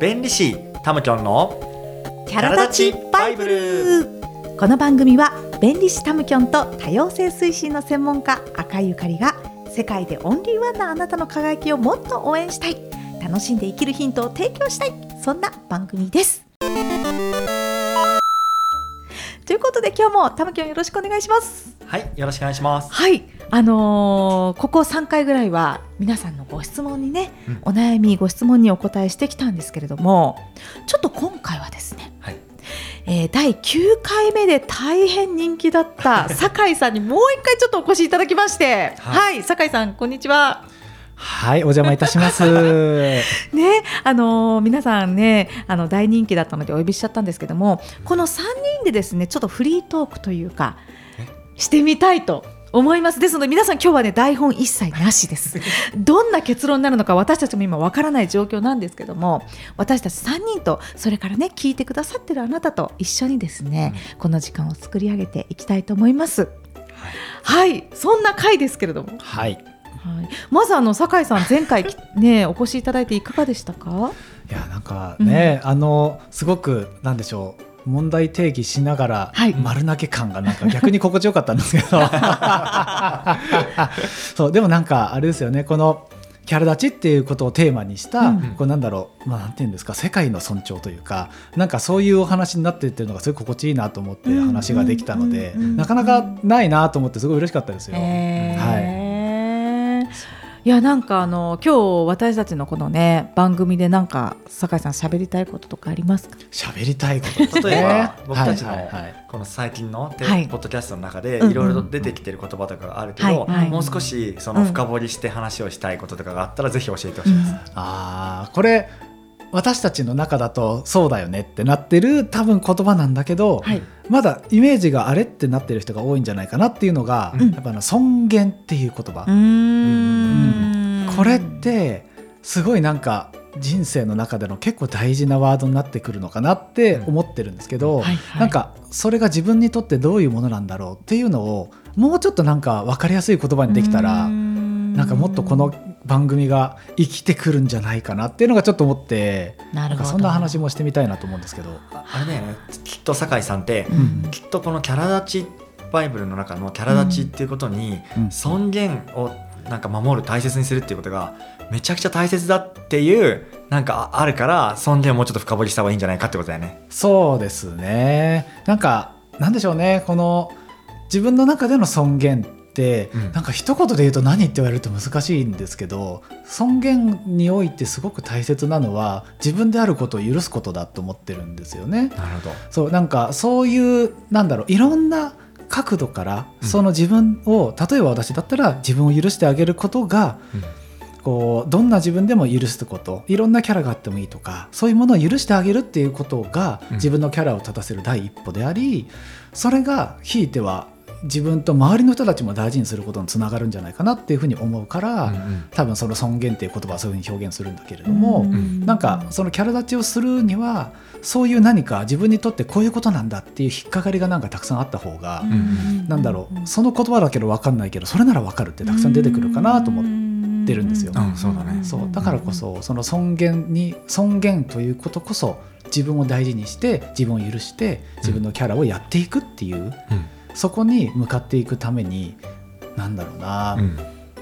弁理士タムキョンのキャラ立ちバイブル。この番組は弁理士たむきょんと多様性推進の専門家赤井ゆかりが世界でオンリーワンなあなたの輝きをもっと応援したい楽しんで生きるヒントを提供したいそんな番組です。今日もタムキョンよろしくお願いします。はいよろしくお願いします。はいあのーここ3回ぐらいは皆さんのご質問にね、うん。お悩みご質問にお答えしてきたんですけれどもちょっと今回はですねはい。えー第9回目で大変人気だった酒井さんにもう一回ちょっとお越しいただきましては、はい酒井さんこんにちははい、お邪魔いたします。ねあのー皆さんねあの大人気だったのでお呼びしちゃったんですけどもこの3人でですねちょっとフリートークというかしてみたいと思います。ですので皆さん今日はね台本一切なしです。どんな結論になるのか私たちも今わからない状況なんですけども私たち3人とそれからね聞いてくださってるあなたと一緒にですね、この時間を作り上げていきたいと思います。はいそんな回ですけれども、はい。いはい、まずあの酒井さん前回きねお越しいただいていかがでしたか？や、なんかね、あの、すごく、なんでしょう。問題定義しながら、はい。丸投げ感がなんか逆に心地よかったんですけど。そうでもなんかあれですよねこのキャラ立ちっていうことをテーマにした、うん。こうなんだろう、まあ、なんていうんですか世界の尊重というかなんかそういうお話になってっていうのがすごい心地いいなと思ってうん話ができたので、うんなかなかないなと思ってすごい嬉しかったですよ。えー。はいいやなんかあの今日私たちのこのね番組でなんか酒井さん喋りたいこととかありますか？喋りたいこと。例えば僕たちのはいはい。はいこの最近のポッドキャストの中でうん。うんいろいろと出てきてる言葉とかがあるけどもう少しその深掘りして話をしたいこととかがあったらぜひ教えてほしいです。ああこれ私たちの中だとそうだよねってなってる多分言葉なんだけど、はい。まだイメージがあれってなってる人が多いんじゃないかなっていうのが、うん。やっぱあの尊厳っていう言葉。う、ーん。これってすごいなんか人生の中での結構大事なワードになってくるのかなって思ってるんですけど、はいはい。なんかそれが自分にとってどういうものなんだろうっていうのをもうちょっとなんか分かりやすい言葉にできたら、なんかもっとこの番組が生きてくるんじゃないかなっていうのがちょっと思ってなるほど。なんかそんな話もしてみたいなと思うんですけど。ああれだよねきっと酒井さんってうん。きっとこのキャラ立ちバイブルの中のキャラ立ちっていうことにうん。尊厳をなんか守る大切にするっていうことがめちゃくちゃ大切だっていうなんかあるから尊厳をもうちょっと深掘りした方がいいんじゃないかってことだよね。そうですね。なんかなんでしょうね。この自分の中での尊厳って、うんなんか一言で言うと何って言われると難しいんですけど尊厳においてすごく大切なのは自分であることを許すことだと思ってるんですよね。なるほど。そうなんかそういうなんだろういろんな角度からうんその自分を、例えば私だったら自分を許してあげることがこうどんな自分でも許すこといろんなキャラがあってもいいとかそういうものを許してあげるっていうことがうん自分のキャラを立たせる第一歩であり、それがひいては自分と周りの人たちも大事にすることにつながるんじゃないかなっていうふうに思うから、うんうん。多分その尊厳っていう言葉はそういうふうに表現するんだけれども、うんなんかそのキャラ立ちをするにはそういう何か自分にとってこういうことなんだっていう引っかかりがなんかたくさんあった方が、んなんだろうその言葉だけど分かんないけどそれなら分かるってたくさん出てくるかなと思ってるんですよ。うんそうだね。そうだからこそその尊厳に尊厳ということこそ自分を大事にして自分を許して自分のキャラをやっていくっていう、そこに向かっていくためになんだろうな、うん。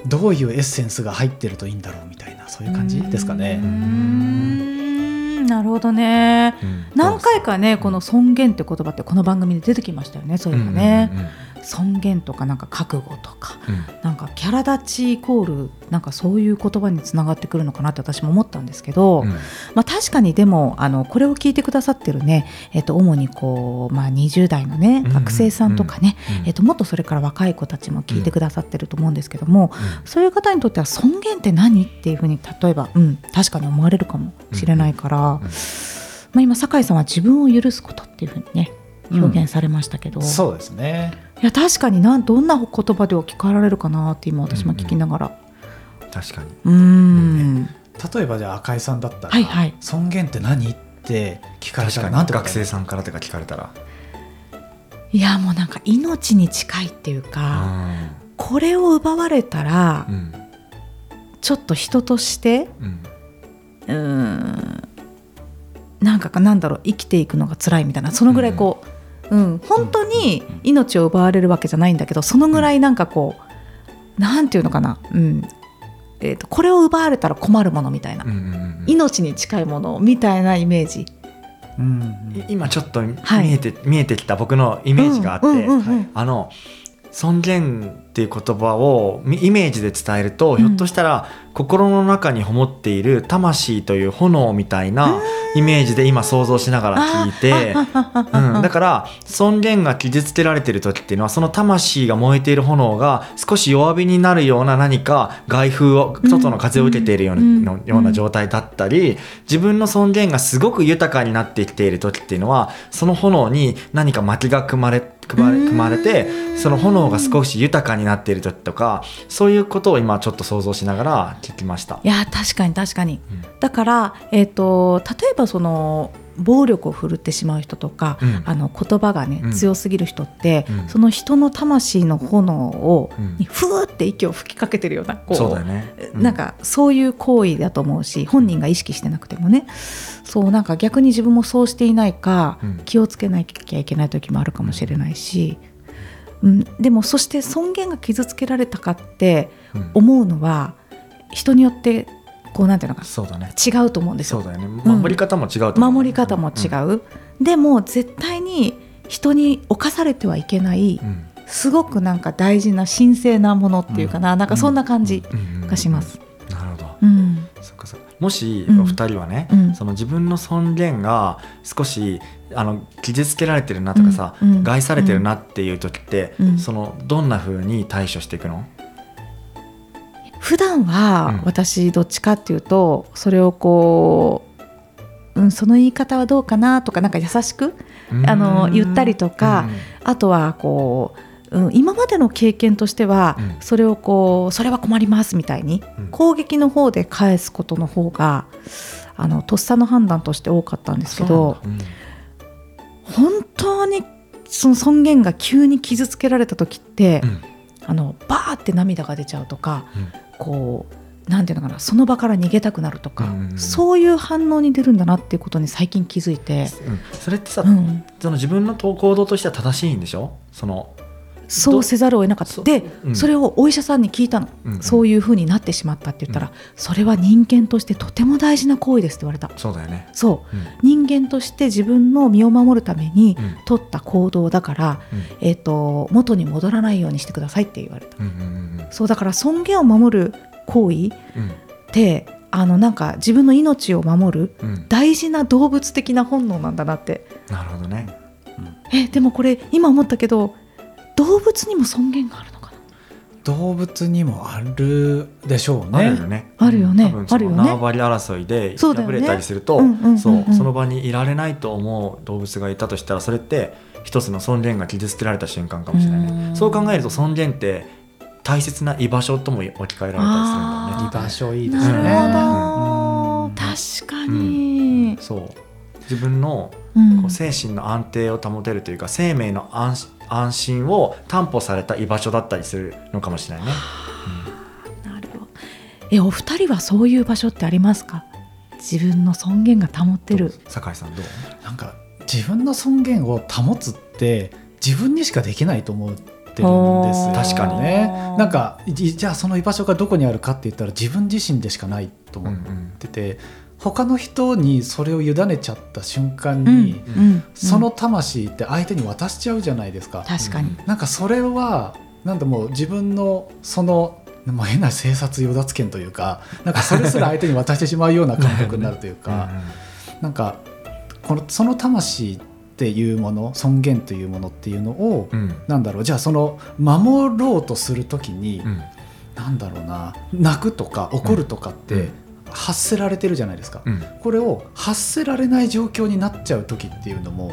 どういうエッセンスが入ってるといいんだろうみたいなそういう感じですかうーね。ん。なるほどね。うん。何回かねこの尊厳って言葉ってこの番組で出てきましたよねそういえばね、うんうん尊厳とかなんか覚悟とかうん。うんなんかキャラ立ちイコールなんかそういう言葉につながってくるのかなって私も思ったんですけど、うん。まあ、確かにでもあのこれを聞いてくださってるね、えっと主にこう、まあ、20代のねうん学生さんとかね、うんえっともっとそれから若い子たちも聞いてくださってると思うんですけども、そういう方にとっては尊厳って何っていうふうに例えば、うん、確かに思われるかもしれないから、まあ、今酒井さんは自分を許すことっていうふうにね表現されましたけど、いそうですねや確かになんどんな言葉で置き換えられるかなって今私も聞きながら。確かに。うーん。例えばじゃあ赤井さんだったら、はいはい。尊厳って何って聞かれたらなんて学生さんからとか聞かれたら。いやもうなんか命に近いっていうか、これを奪われたら、うん。ちょっと人としてうん。うーんなんかなんだろう生きていくのが辛いみたいなそのぐらいこう、うん本当に命を奪われるわけじゃないんだけどそのぐらいなんかこうなんていうのかな、うん。えー、とこれを奪われたら困るものみたいな、うんうんうん命に近いものみたいなイメージ。うんい今ちょっと見はい。えて、見えてきた僕のイメージがあって、うんうんうんうんあの尊厳っていう言葉をみイメージで伝えると、ん。ひょっとしたら心の中にこもっている魂という炎みたいなイメージで今想像しながら聞いて。うん、だから尊厳が傷つけられてる時っていうのはその魂が燃えている炎が少し弱火になるような何か外風を外の風を受けているような,、ような状態だったり自分の尊厳がすごく豊かになってきている時っていうのはその炎に何か薪が組まれ組まれ組まれてその炎が少し豊かになっている時とかそういうことを今ちょっと想像しながら聞きました。いや確かに確かに、うん。だから、えー、と例えばその暴力を振るってしまう人とか、うん。あの言葉がね、うん。強すぎる人って、うん。その人の魂の炎を、うん。にふーって息を吹きかけてるようなこうそうだよね、うなんかそういう行為だと思うし本人が意識してなくてもね。そうなんか逆に自分もそうしていないか、うん。気をつけなきゃいけない時もあるかもしれないし、うん、でもそして尊厳が傷つけられたかってうん。思うのは人によってこうなんていうのかそうだね。違うと思うんですよ。そうだよね。守り方も違うと思う。守り方も違う、でも絶対に人に侵されてはいけないうん。すごくなんか大事な神聖なものっていうかな、なんかそんな感じうん。うん。がします。なるほど。うん。そっかそっかもしうん。お二人はね、うん。その自分の尊厳が少しあの傷つけられてるなとかさ、うん。うん。害されてるなっていう時って、うん。そのどんな風に対処していくの、普段うん。は私どっちかっていうとそれをこう、うん、その言い方はどうかなとかなんか優しくあの言ったりとかあとはこう、うん、今までの経験としては、うん。それをこうそれは困りますみたいに、うん。攻撃の方で返すことの方があのとっさの判断として多かったんですけどそうなんだ。本当にその尊厳が急に傷つけられた時って、うん。あのバーって涙が出ちゃうとか、うん。こうなんていうのかなその場から逃げたくなるとか、そういう反応に出るんだなっていうことに最近気づいて、うん。それってさ、うん、その自分の行動としては正しいんでしょ？その、そうせざるを得なかった。で、うん。それをお医者さんに聞いたの、うそういうふうになってしまったって言ったら、それは人間としてとても大事な行為ですって言われた。そうだよね、そう。うん。人間として自分の身を守るためにうん。取った行動だから、えー、と元に戻らないようにしてくださいって言われた。うんうんうんそうだから尊厳を守る行為うん。ってあのなんか自分の命を守る大事な動物的な本能なんだなって。なるほどね。えでもこれ今思ったけど動物にも尊厳があるのかな？動物にもあるでしょうあるよね。ねあるよね。多分そあるよね。の縄張り争いでそうだよね。敗れたりするとうんうんうんうん。そうその場にいられないと思う動物がいたとしたらそれって一つの尊厳が傷つけられた瞬間かもしれないうん。ねそう考えると尊厳って大切な居場所とも置き換えられたりするんだよあね居場所いいですなるよね。確かに、そう。自分のうん。こう精神の安定を保てるというか生命の安安心を担保された居場所だったりするのかもしれないね。なるほど。えお二人はそういう場所ってありますか？自分の尊厳が保ってる。酒井さんどう？なんか自分の尊厳を保つって自分にしかできないと思ってるんですよ確かにね。なんかいじゃあその居場所がどこにあるかって言ったら自分自身でしかないと思ってて、他の人にそれを委ねちゃった瞬間に、うんうんその魂って相手に渡しちゃうじゃないですか。確かに、なんかそれはなんだもう自分のそのまあ、変な生殺与奪権というかなんかそれすら相手に渡してしまうような感覚になるというか なんかこのその魂っていうもの尊厳というものっていうのを、うんうん。なんだろうじゃあその守ろうとする時に、うん。なんだろうな泣くとか怒るとかって、うん発せられてるじゃないですか、うん。これを発せられない状況になっちゃう時っていうのも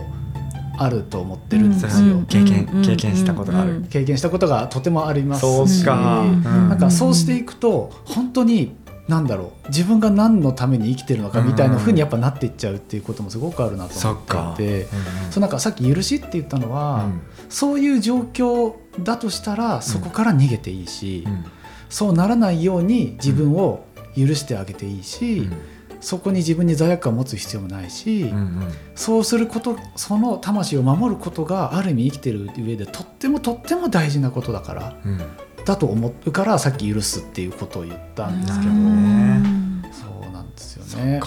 あると思ってるんですよ、それは経験経験したことがある。経験したことがとてもありますし。なんかそうしていくと本当になんだろう。自分が何のために生きてるのかみたいな風にやっぱなっていっちゃうっていうこともすごくあるなとそ思っていて。そうなん。かさっき「許し」って言ったのは、うん。そういう状況だとしたらそこから逃げていいし、うん。そうならないように自分を許してあげていいし、うん。そこに自分に罪悪感を持つ必要もないし、うんうん。そうすることその魂を守ることがある意味生きてる上でとってもとっても大事なことだからうん。だと思うからさっき許すっていうことを言ったんですけど、うん。そうなんですよね。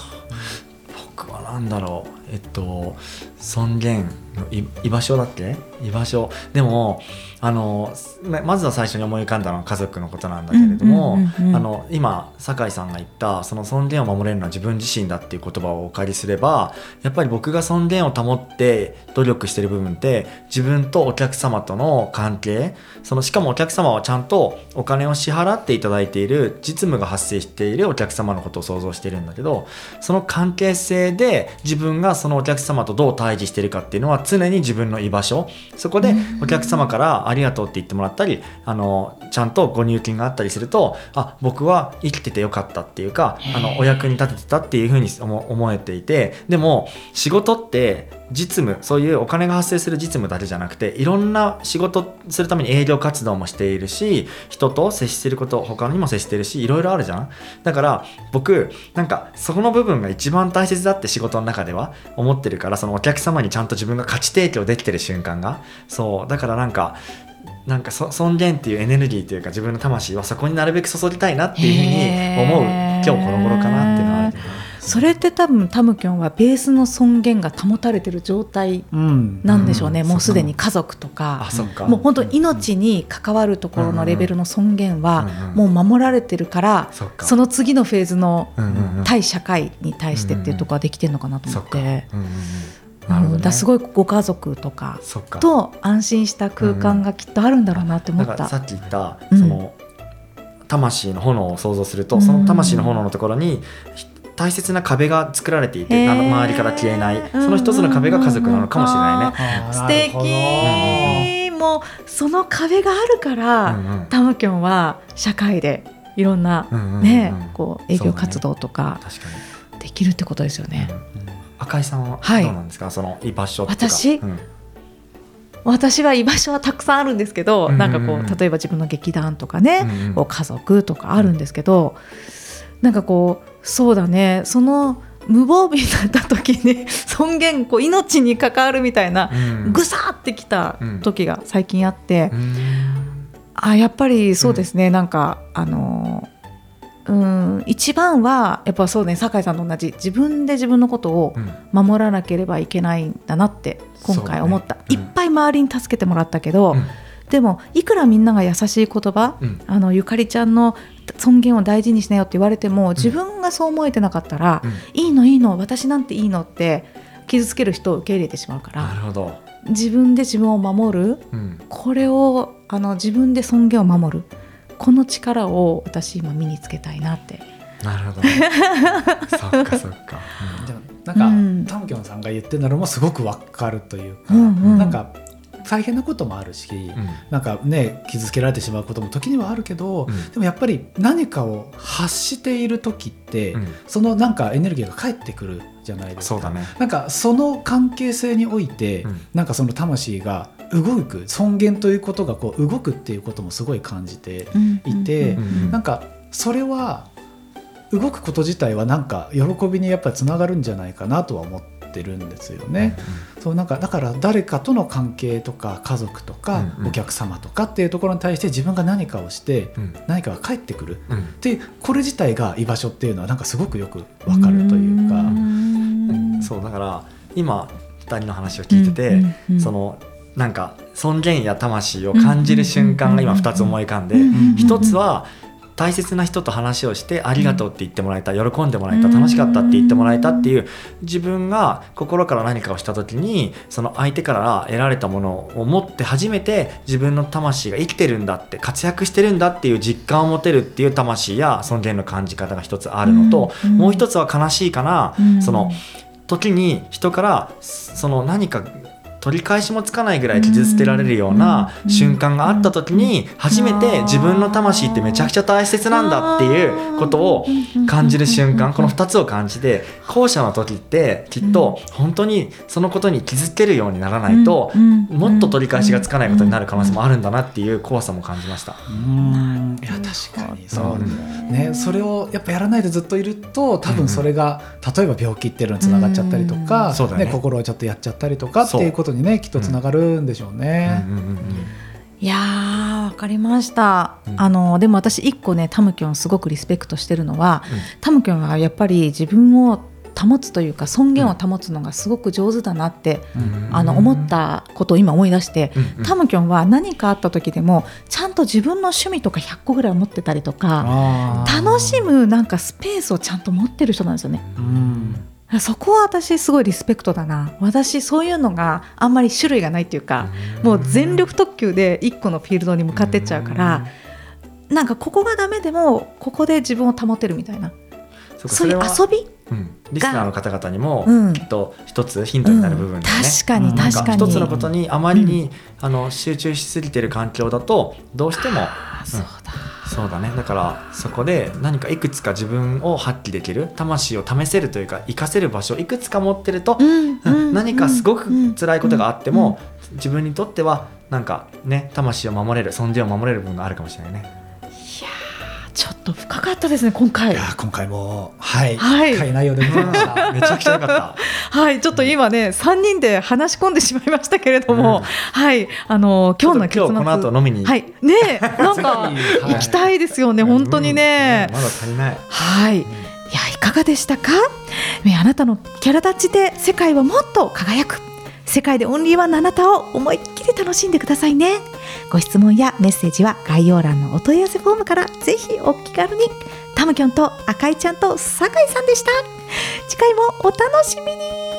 僕はなんだろう。えっと尊厳居場所だっけ居場所。でもあのままずは最初に思い浮かんだのは家族のことなんだけれども、今酒井さんが言ったその尊厳を守れるのは自分自身だっていう言葉をお借りすればやっぱり僕が尊厳を保って努力してる部分って自分とお客様との関係そのしかもお客様はちゃんとお金を支払っていただいている実務が発生しているお客様のことを想像しているんだけどその関係性で自分がそのお客様とどう対峙しているかっていうのは常に自分の居場所。そこでお客様からありがとうって言ってもらったりあのちゃんとご入金があったりするとあ僕は生きててよかったっていうかあのお役に立ててたっていうふうに思思えていてでも仕事って実務そういうお金が発生する実務だけじゃなくていろんな仕事するために営業活動もしているし人と接していること他にも接しているしいろいろあるじゃん。だから僕なんかそこの部分が一番大切だって仕事の中では思ってるからそのお客様にちゃんと自分が価値提供できてる瞬間が。そう。だからなんかなんかそ尊厳っていうエネルギーというか自分の魂はそこになるべく注ぎたいなっていうふうに思う今日この頃かなっていうのはあるけどそれって多分タムキョンはベースの尊厳が保たれてる状態うん。なんでしょうね、うん。もうすでに家族とあか、そっか。もう本当命に関わるところのレベルの尊厳はうんうんもう守られてるから、そっか。その次のフェーズのうんうんうん。対社会に対してっていうところはできてるのかなと思そって、うんうんうん。なるほどだからすいごいご家族とかと安心した空間がきっとあるんだろうなって思った。だからさっき言ったうん。その、魂の炎を想像するうんとその魂の炎のところにひ大切な壁が作られていて、周りから消えない。その一つの壁が家族なのかもしれないね。素敵。もうその壁があるから、うんうん。タムキョンは社会でいろんな、うんうんうんねこう営業活動とかできるってことですよね。うん赤井さんははい。どうなんですか、その居場所私？うん。私は居場所はたくさんあるんですけど、うんうんうん。なんかこう例えば自分の劇団とかね、うんうん。こう家族とかあるんですけど、なんかこうそうだね。その無防備だった時に 尊厳こう命に関わるみたいな、うん。ぐさってきた時が最近あって、うん。あやっぱりそうですね、なんかあのうん一番はやっぱそうね酒井さんと同じ自分で自分のことをうん。守らなければいけないんだなって今回思った、ね。うん。いっぱい周りに助けてもらったけど、うん。でもいくらみんなが優しい言葉、うん。あのゆかりちゃんの尊厳を大事にしなよって言われても自分がそう思えてなかったら、うん。いいのいいの私なんていいのって傷つける人を受け入れてしまうかならるほど、自分で自分を守るうん。これをあの自分で尊厳を守るこの力を私今身につけたいなって。なるほど。ね そっかそっか、でもなんか、うん。タムキョンさんが言ってるのもすごくわかるというか、うんうん。なんか大変なこともあるし、うん。なんかね傷つけられてしまうことも時にはあるけど、うん。でもやっぱり何かを発している時って、うん。そのなんかエネルギーが返ってくるじゃないですか。そうだね。なんかその関係性において、うん。なんかその魂が動く尊厳ということがこう動くっていうこともすごい感じて、いてなんかそれは動くこと自体はなんか喜びにやっぱりつながるんじゃないかなとは思ってるんですよね。そうなんかだから誰かとの関係とか家族とかうんうん。お客様とかっていうところに対して自分が何かをしてうん。何かが返ってくる。うん。でこれ自体が居場所っていうのはなんかすごくよくわかるというか。ん。そうだから今2人の話を聞いてて、うんうんそのなんか尊厳や魂を感じる瞬間が今2つ思い浮かんで、うんうんうん。一つは大切な人と話をしてありがとうって言ってもらえた喜んでもらえた楽しかったって言ってもらえたっていう自分が心から何かをした時にその相手から得られたものを持って初めて自分の魂が生きてるんだって活躍してるんだっていう実感を持てるっていう魂や尊厳の感じ方が一つあるのと、うん。もう一つは悲しいかな、うん。その時に人からその何か取り返しもつかないぐらい傷つけられるようなうん。瞬間があった時に初めて自分の魂ってめちゃくちゃ大切なんだっていうことを感じる瞬間この2つを感じて後者の時ってきっと本当にそのことに気づけるようにならないともっと取り返しがつかないことになる可能性もあるんだなっていう怖さも感じました。うん。いや確かにそう。ね。それをやっぱやらないでずっといると多分それが、例えば病気っていうのにつながっちゃったりとか、ね心をちょっとやっちゃったりとかっていうことにねきっとつながるんでしょうね。いやーわかりました、うん。あのでも私一個ねタムキョンすごくリスペクトしてるのは、うん。タムキョンはやっぱり自分を保つというか尊厳を保つのがすごく上手だなって、うん。あの思ったことを今思い出して、うん。うん。タムキョンは何かあった時でもちゃんと自分の趣味とか100個ぐらい持ってたりとか楽しむなんかスペースをちゃんと持ってる人なんですよね。うんそこは私すごいリスペクトだな。私そういうのがあんまり種類がないっていうか、もう全力特急で1個のフィールドに向かってっちゃうから、なんかここがダメでもここで自分を保てるみたいな。そういう遊びうん。リスナーの方々にもうん。きっと一つヒントになる部分だよね。確かにうん。確かに。一つのことにあまりに、あの集中しすぎてる環境だとどうしてもあそうだ、ね。だからそこで何かいくつか自分を発揮できる魂を試せるというか活かせる場所をいくつか持ってると、うんうん何かすごくうん辛いことがあっても、自分にとってはなんかね魂を守れる尊厳を守れる部分があるかもしれないね。ちょっと深かったですね今回。いやー今回もはい、はい。深い内容でございました。めちゃくちゃ良かった。はいちょっと今ね3人で話し込んでしまいましたけれども、うん。はいあの今日の結末今日この後飲みに、はい。ねえ なんか行きたいですよね、本当にね、うん。まだ足りない。はい。いやいかがでしたか？ねあなたのキャラタッチで世界はもっと輝く世界でオンリーワンのあなたを思いっきり楽しんでくださいね。ご質問やメッセージは概要欄のお問い合わせフォームからぜひお気軽に。タムキョンと赤いちゃんと酒井さんでした。次回もお楽しみに。